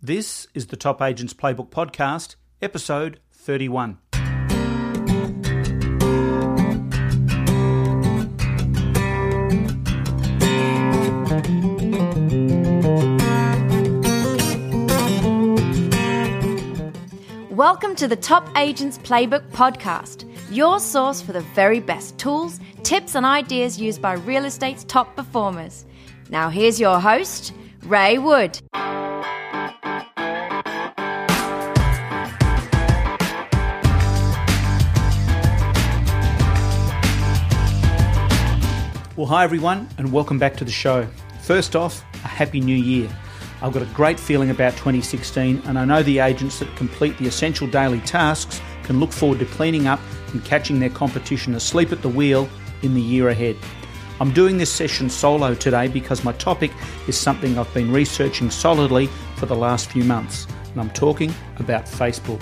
This is the Top Agents Playbook Podcast, episode 31. Welcome to the Top Agents Playbook Podcast, your source for the very best tools, tips, and ideas used by real estate's top performers. Now, here's your host, Ray Wood. Well, hi everyone, and welcome back to the show. First off, a happy new year. I've got a great feeling about 2016, and I know the agents that complete the essential daily tasks can look forward to cleaning up and catching their competition asleep at the wheel in the year ahead. I'm doing this session solo today because my topic is something I've been researching solidly for the last few months, and I'm talking about Facebook.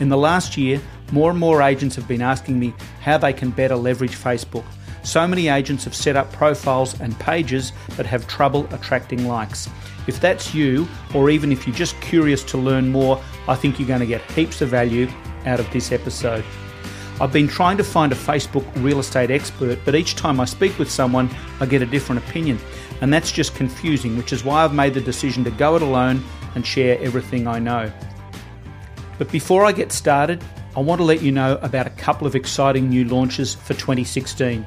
In the last year, more and more agents have been asking me how they can better leverage Facebook. So many agents have set up profiles and pages but have trouble attracting likes. If that's you, or even if you're just curious to learn more, I think you're going to get heaps of value out of this episode. I've been trying to find a Facebook real estate expert, but each time I speak with someone, I get a different opinion. And that's just confusing, which is why I've made the decision to go it alone and share everything I know. But before I get started, I want to let you know about a couple of exciting new launches for 2016.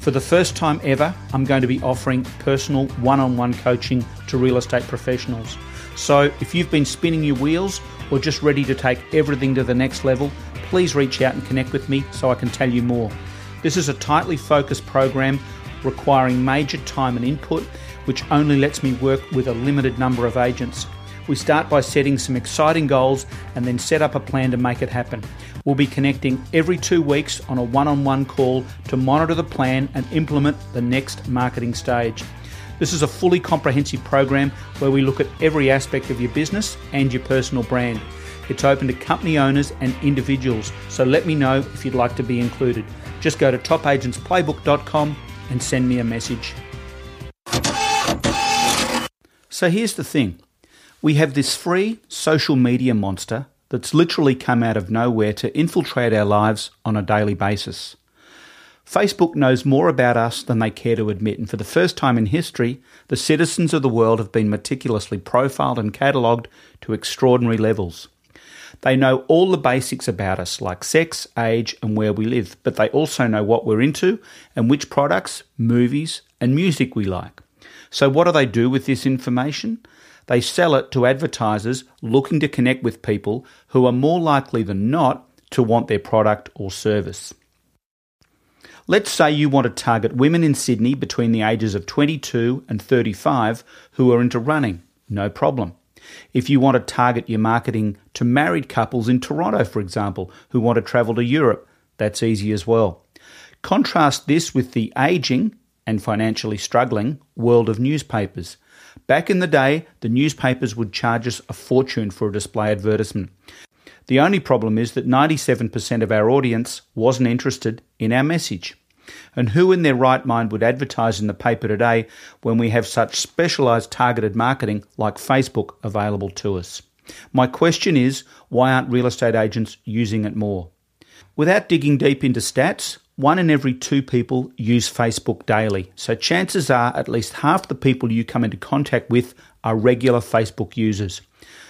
For the first time ever, I'm going to be offering personal one on one coaching to real estate professionals. So if you've been spinning your wheels or just ready to take everything to the next level, please reach out and connect with me so I can tell you more. This is a tightly focused program requiring major time and input, which only lets me work with a limited number of agents. We start by setting some exciting goals and then set up a plan to make it happen. We'll be connecting every two weeks on a one on one call to monitor the plan and implement the next marketing stage. This is a fully comprehensive program where we look at every aspect of your business and your personal brand. It's open to company owners and individuals, so let me know if you'd like to be included. Just go to topagentsplaybook.com and send me a message. So here's the thing we have this free social media monster that's literally come out of nowhere to infiltrate our lives on a daily basis. Facebook knows more about us than they care to admit, and for the first time in history, the citizens of the world have been meticulously profiled and catalogued to extraordinary levels. They know all the basics about us, like sex, age, and where we live, but they also know what we're into and which products, movies, and music we like. So, what do they do with this information? They sell it to advertisers looking to connect with people who are more likely than not to want their product or service. Let's say you want to target women in Sydney between the ages of 22 and 35 who are into running. No problem. If you want to target your marketing to married couples in Toronto, for example, who want to travel to Europe, that's easy as well. Contrast this with the aging and financially struggling world of newspapers. Back in the day, the newspapers would charge us a fortune for a display advertisement. The only problem is that 97% of our audience wasn't interested in our message. And who in their right mind would advertise in the paper today when we have such specialised targeted marketing like Facebook available to us? My question is why aren't real estate agents using it more? Without digging deep into stats, one in every two people use Facebook daily. So chances are at least half the people you come into contact with are regular Facebook users.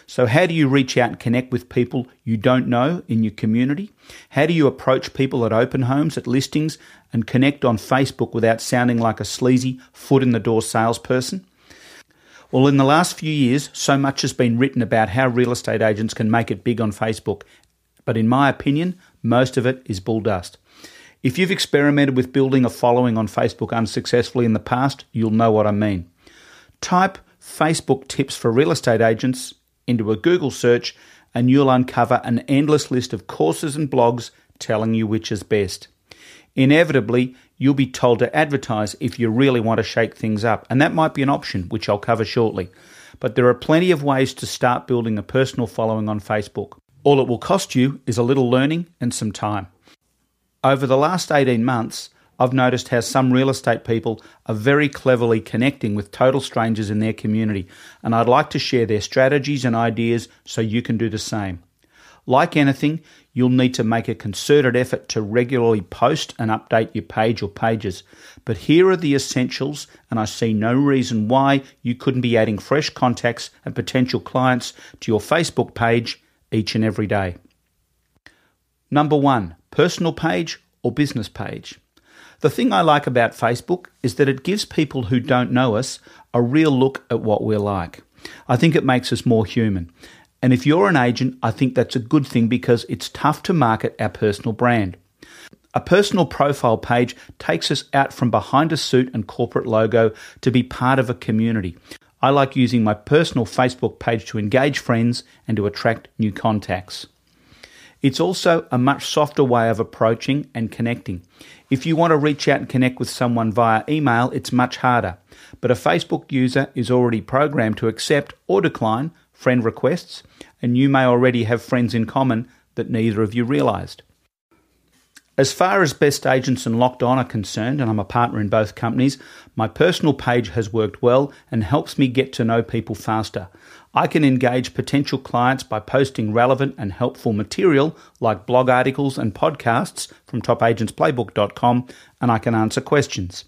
So, how do you reach out and connect with people you don't know in your community? How do you approach people at open homes, at listings, and connect on Facebook without sounding like a sleazy, foot in the door salesperson? Well, in the last few years, so much has been written about how real estate agents can make it big on Facebook. But in my opinion, most of it is bull dust. If you've experimented with building a following on Facebook unsuccessfully in the past, you'll know what I mean. Type Facebook tips for real estate agents into a Google search and you'll uncover an endless list of courses and blogs telling you which is best. Inevitably, you'll be told to advertise if you really want to shake things up, and that might be an option, which I'll cover shortly. But there are plenty of ways to start building a personal following on Facebook. All it will cost you is a little learning and some time. Over the last 18 months, I've noticed how some real estate people are very cleverly connecting with total strangers in their community, and I'd like to share their strategies and ideas so you can do the same. Like anything, you'll need to make a concerted effort to regularly post and update your page or pages. But here are the essentials, and I see no reason why you couldn't be adding fresh contacts and potential clients to your Facebook page each and every day. Number one, personal page or business page. The thing I like about Facebook is that it gives people who don't know us a real look at what we're like. I think it makes us more human. And if you're an agent, I think that's a good thing because it's tough to market our personal brand. A personal profile page takes us out from behind a suit and corporate logo to be part of a community. I like using my personal Facebook page to engage friends and to attract new contacts. It's also a much softer way of approaching and connecting. If you want to reach out and connect with someone via email, it's much harder. But a Facebook user is already programmed to accept or decline friend requests, and you may already have friends in common that neither of you realized. As far as best agents and LockedOn are concerned, and I'm a partner in both companies, my personal page has worked well and helps me get to know people faster. I can engage potential clients by posting relevant and helpful material like blog articles and podcasts from topagentsplaybook.com, and I can answer questions.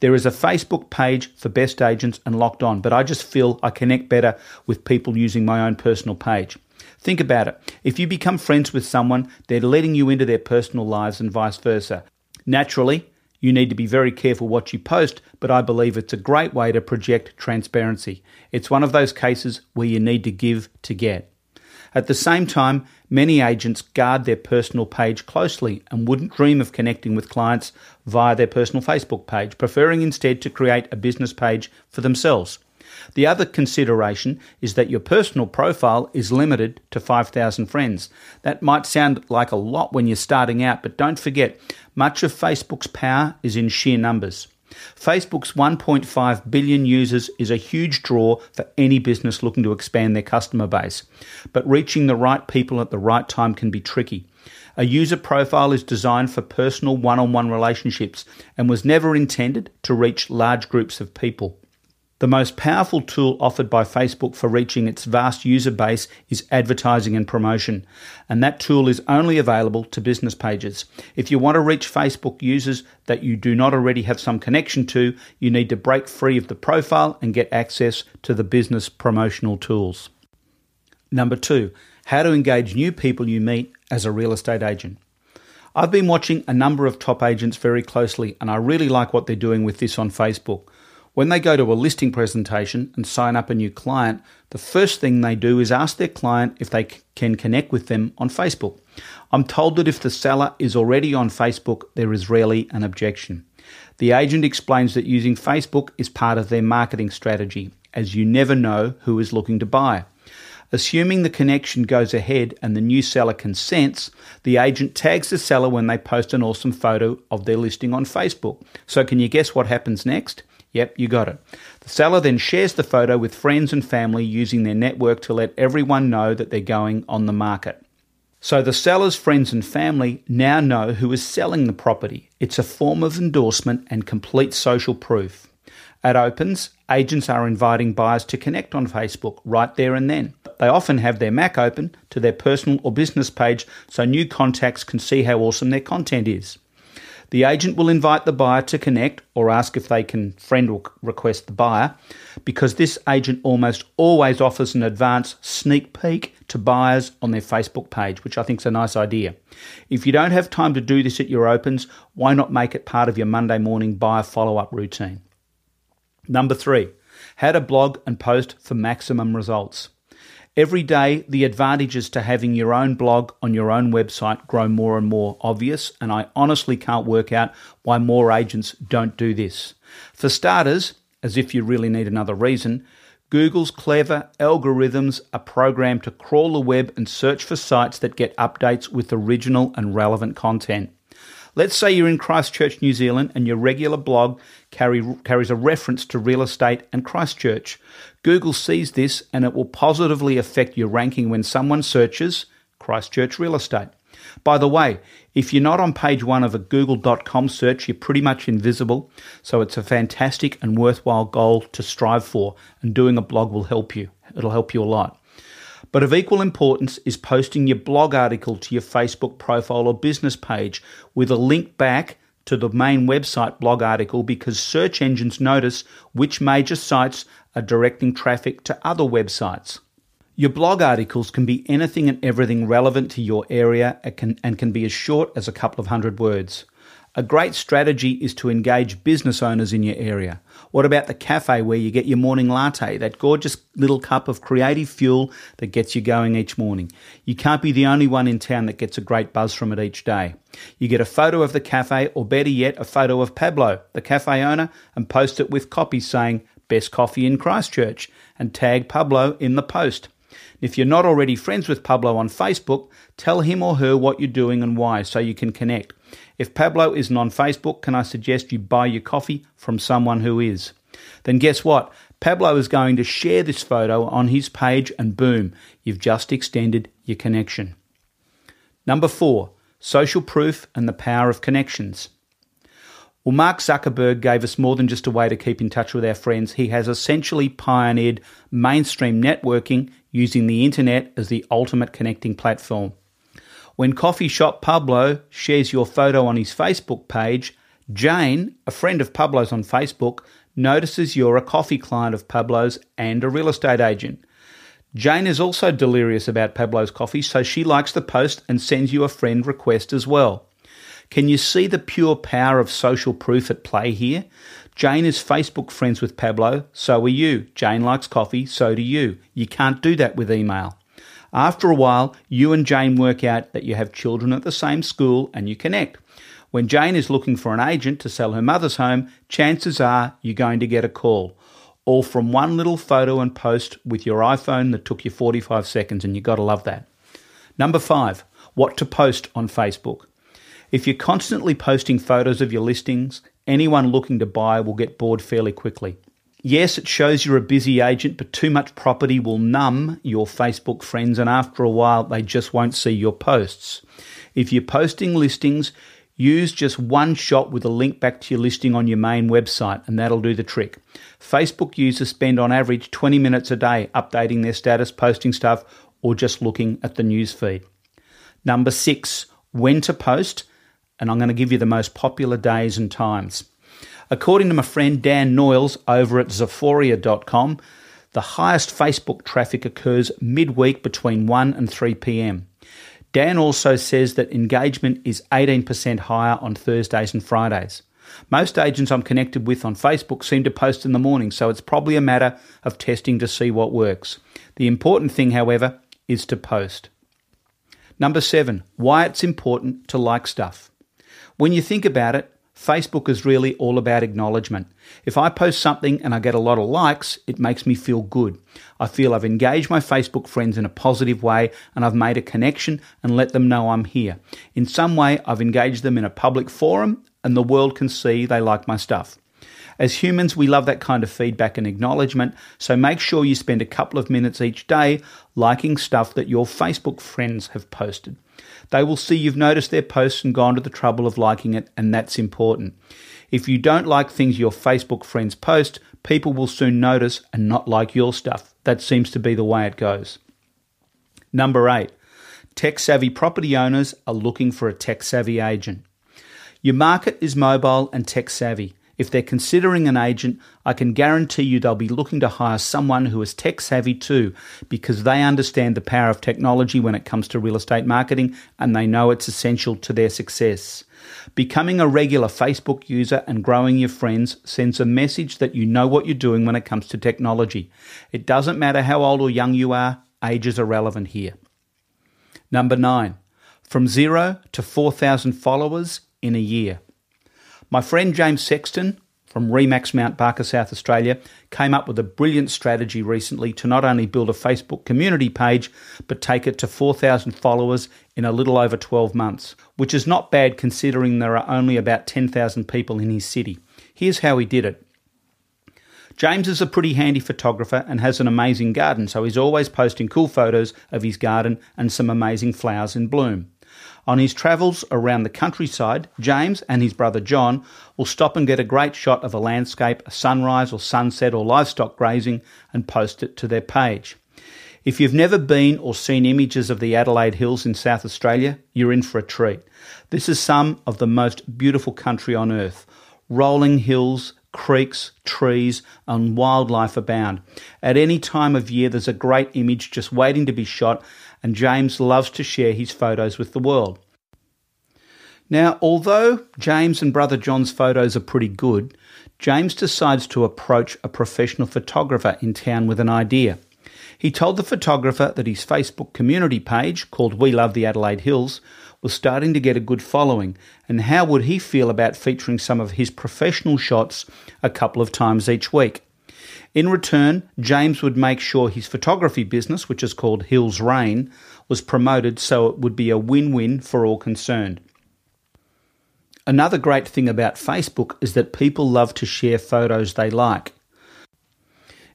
There is a Facebook page for best agents and LockedOn, but I just feel I connect better with people using my own personal page. Think about it. If you become friends with someone, they're letting you into their personal lives and vice versa. Naturally, you need to be very careful what you post, but I believe it's a great way to project transparency. It's one of those cases where you need to give to get. At the same time, many agents guard their personal page closely and wouldn't dream of connecting with clients via their personal Facebook page, preferring instead to create a business page for themselves. The other consideration is that your personal profile is limited to 5,000 friends. That might sound like a lot when you're starting out, but don't forget, much of Facebook's power is in sheer numbers. Facebook's 1.5 billion users is a huge draw for any business looking to expand their customer base. But reaching the right people at the right time can be tricky. A user profile is designed for personal one on one relationships and was never intended to reach large groups of people. The most powerful tool offered by Facebook for reaching its vast user base is advertising and promotion, and that tool is only available to business pages. If you want to reach Facebook users that you do not already have some connection to, you need to break free of the profile and get access to the business promotional tools. Number two, how to engage new people you meet as a real estate agent. I've been watching a number of top agents very closely, and I really like what they're doing with this on Facebook. When they go to a listing presentation and sign up a new client, the first thing they do is ask their client if they can connect with them on Facebook. I'm told that if the seller is already on Facebook, there is rarely an objection. The agent explains that using Facebook is part of their marketing strategy, as you never know who is looking to buy. Assuming the connection goes ahead and the new seller consents, the agent tags the seller when they post an awesome photo of their listing on Facebook. So, can you guess what happens next? Yep, you got it. The seller then shares the photo with friends and family using their network to let everyone know that they're going on the market. So the seller's friends and family now know who is selling the property. It's a form of endorsement and complete social proof. At Opens, agents are inviting buyers to connect on Facebook right there and then. They often have their Mac open to their personal or business page so new contacts can see how awesome their content is. The agent will invite the buyer to connect or ask if they can friend or request the buyer because this agent almost always offers an advance sneak peek to buyers on their Facebook page, which I think is a nice idea. If you don't have time to do this at your opens, why not make it part of your Monday morning buyer follow up routine? Number three, how to blog and post for maximum results. Every day, the advantages to having your own blog on your own website grow more and more obvious, and I honestly can't work out why more agents don't do this. For starters, as if you really need another reason, Google's clever algorithms are programmed to crawl the web and search for sites that get updates with original and relevant content. Let's say you're in Christchurch, New Zealand, and your regular blog carry, carries a reference to real estate and Christchurch. Google sees this and it will positively affect your ranking when someone searches Christchurch real estate. By the way, if you're not on page one of a google.com search, you're pretty much invisible. So it's a fantastic and worthwhile goal to strive for, and doing a blog will help you. It'll help you a lot. But of equal importance is posting your blog article to your Facebook profile or business page with a link back to the main website blog article because search engines notice which major sites are directing traffic to other websites. Your blog articles can be anything and everything relevant to your area and can be as short as a couple of hundred words. A great strategy is to engage business owners in your area. What about the cafe where you get your morning latte, that gorgeous little cup of creative fuel that gets you going each morning? You can't be the only one in town that gets a great buzz from it each day. You get a photo of the cafe, or better yet, a photo of Pablo, the cafe owner, and post it with copy saying, Best coffee in Christchurch, and tag Pablo in the post. If you're not already friends with Pablo on Facebook, tell him or her what you're doing and why so you can connect. If Pablo isn't on Facebook, can I suggest you buy your coffee from someone who is? Then guess what? Pablo is going to share this photo on his page and boom, you've just extended your connection. Number four, social proof and the power of connections. Well, Mark Zuckerberg gave us more than just a way to keep in touch with our friends. He has essentially pioneered mainstream networking using the internet as the ultimate connecting platform. When Coffee Shop Pablo shares your photo on his Facebook page, Jane, a friend of Pablo's on Facebook, notices you're a coffee client of Pablo's and a real estate agent. Jane is also delirious about Pablo's coffee, so she likes the post and sends you a friend request as well. Can you see the pure power of social proof at play here? Jane is Facebook friends with Pablo, so are you. Jane likes coffee, so do you. You can't do that with email. After a while, you and Jane work out that you have children at the same school and you connect. When Jane is looking for an agent to sell her mother's home, chances are you're going to get a call. All from one little photo and post with your iPhone that took you 45 seconds, and you got to love that. Number five, what to post on Facebook. If you're constantly posting photos of your listings, anyone looking to buy will get bored fairly quickly. Yes, it shows you're a busy agent, but too much property will numb your Facebook friends, and after a while, they just won't see your posts. If you're posting listings, use just one shot with a link back to your listing on your main website, and that'll do the trick. Facebook users spend on average 20 minutes a day updating their status, posting stuff, or just looking at the news feed. Number six, when to post and I'm going to give you the most popular days and times. According to my friend Dan Noyes over at Zephoria.com, the highest Facebook traffic occurs midweek between 1 and 3 pm. Dan also says that engagement is 18% higher on Thursdays and Fridays. Most agents I'm connected with on Facebook seem to post in the morning, so it's probably a matter of testing to see what works. The important thing, however, is to post. Number seven, why it's important to like stuff. When you think about it, Facebook is really all about acknowledgement. If I post something and I get a lot of likes, it makes me feel good. I feel I've engaged my Facebook friends in a positive way and I've made a connection and let them know I'm here. In some way, I've engaged them in a public forum and the world can see they like my stuff. As humans, we love that kind of feedback and acknowledgement, so make sure you spend a couple of minutes each day liking stuff that your Facebook friends have posted. They will see you've noticed their posts and gone to the trouble of liking it, and that's important. If you don't like things your Facebook friends post, people will soon notice and not like your stuff. That seems to be the way it goes. Number eight, tech savvy property owners are looking for a tech savvy agent. Your market is mobile and tech savvy. If they're considering an agent, I can guarantee you they'll be looking to hire someone who is tech savvy too, because they understand the power of technology when it comes to real estate marketing and they know it's essential to their success. Becoming a regular Facebook user and growing your friends sends a message that you know what you're doing when it comes to technology. It doesn't matter how old or young you are, age is irrelevant here. Number nine, from zero to 4,000 followers in a year. My friend James Sexton from Remax Mount Barker, South Australia, came up with a brilliant strategy recently to not only build a Facebook community page, but take it to 4,000 followers in a little over 12 months, which is not bad considering there are only about 10,000 people in his city. Here's how he did it. James is a pretty handy photographer and has an amazing garden, so he's always posting cool photos of his garden and some amazing flowers in bloom. On his travels around the countryside, James and his brother John will stop and get a great shot of a landscape, a sunrise or sunset or livestock grazing and post it to their page. If you've never been or seen images of the Adelaide Hills in South Australia, you're in for a treat. This is some of the most beautiful country on earth. Rolling hills, creeks, trees, and wildlife abound. At any time of year, there's a great image just waiting to be shot, and James loves to share his photos with the world. Now, although James and brother John's photos are pretty good, James decides to approach a professional photographer in town with an idea. He told the photographer that his Facebook community page, called We Love the Adelaide Hills, was starting to get a good following, and how would he feel about featuring some of his professional shots a couple of times each week? In return, James would make sure his photography business, which is called Hills Rain, was promoted so it would be a win win for all concerned. Another great thing about Facebook is that people love to share photos they like.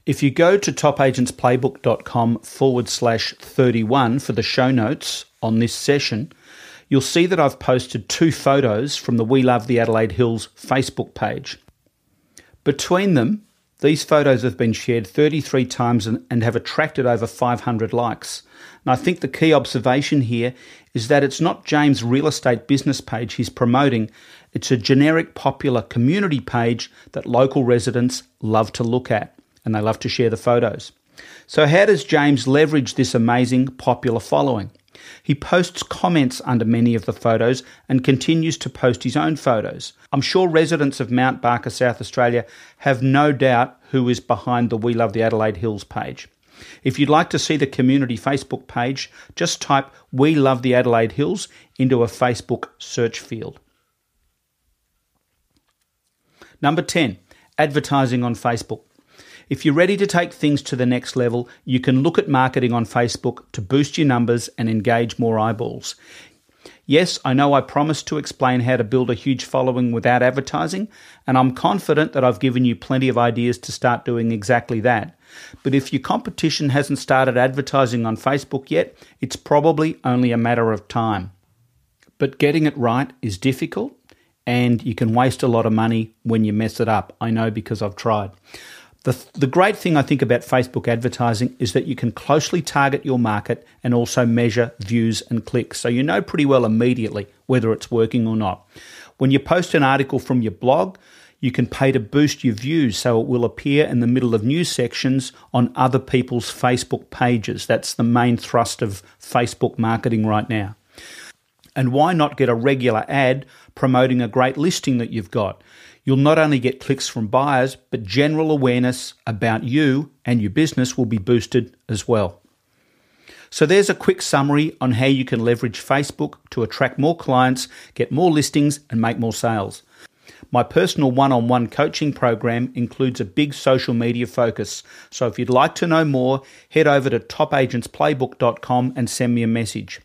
If you go to topagentsplaybook.com forward slash 31 for the show notes on this session, you'll see that I've posted two photos from the We Love the Adelaide Hills Facebook page. Between them, these photos have been shared 33 times and, have attracted over 500 likes. And I think the key observation here is that it's not James' real estate business page he's promoting, it's a generic popular community page that local residents love to look at and they love to share the photos. So, how does James leverage this amazing popular following? He posts comments under many of the photos and continues to post his own photos. I'm sure residents of Mount Barker, South Australia, have no doubt who is behind the We Love the Adelaide Hills page. If you'd like to see the community Facebook page, just type We Love the Adelaide Hills into a Facebook search field. Number 10, advertising on Facebook. If you're ready to take things to the next level, you can look at marketing on Facebook to boost your numbers and engage more eyeballs. Yes, I know I promised to explain how to build a huge following without advertising, and I'm confident that I've given you plenty of ideas to start doing exactly that. But if your competition hasn't started advertising on Facebook yet, it's probably only a matter of time. But getting it right is difficult, and you can waste a lot of money when you mess it up. I know because I've tried. The, the great thing I think about Facebook advertising is that you can closely target your market and also measure views and clicks. So you know pretty well immediately whether it's working or not. When you post an article from your blog, you can pay to boost your views so it will appear in the middle of news sections on other people's Facebook pages. That's the main thrust of Facebook marketing right now. And why not get a regular ad promoting a great listing that you've got? You'll not only get clicks from buyers, but general awareness about you and your business will be boosted as well. So, there's a quick summary on how you can leverage Facebook to attract more clients, get more listings, and make more sales. My personal one on one coaching program includes a big social media focus. So if you'd like to know more, head over to topagentsplaybook.com and send me a message.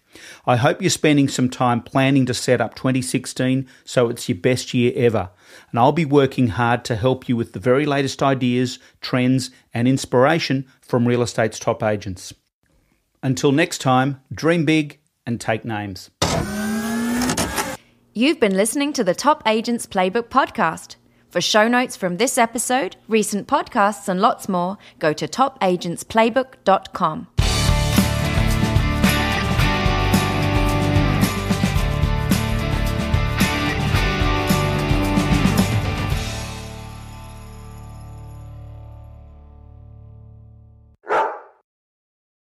I hope you're spending some time planning to set up 2016 so it's your best year ever. And I'll be working hard to help you with the very latest ideas, trends, and inspiration from real estate's top agents. Until next time, dream big and take names. You've been listening to the Top Agents Playbook podcast. For show notes from this episode, recent podcasts, and lots more, go to topagentsplaybook.com.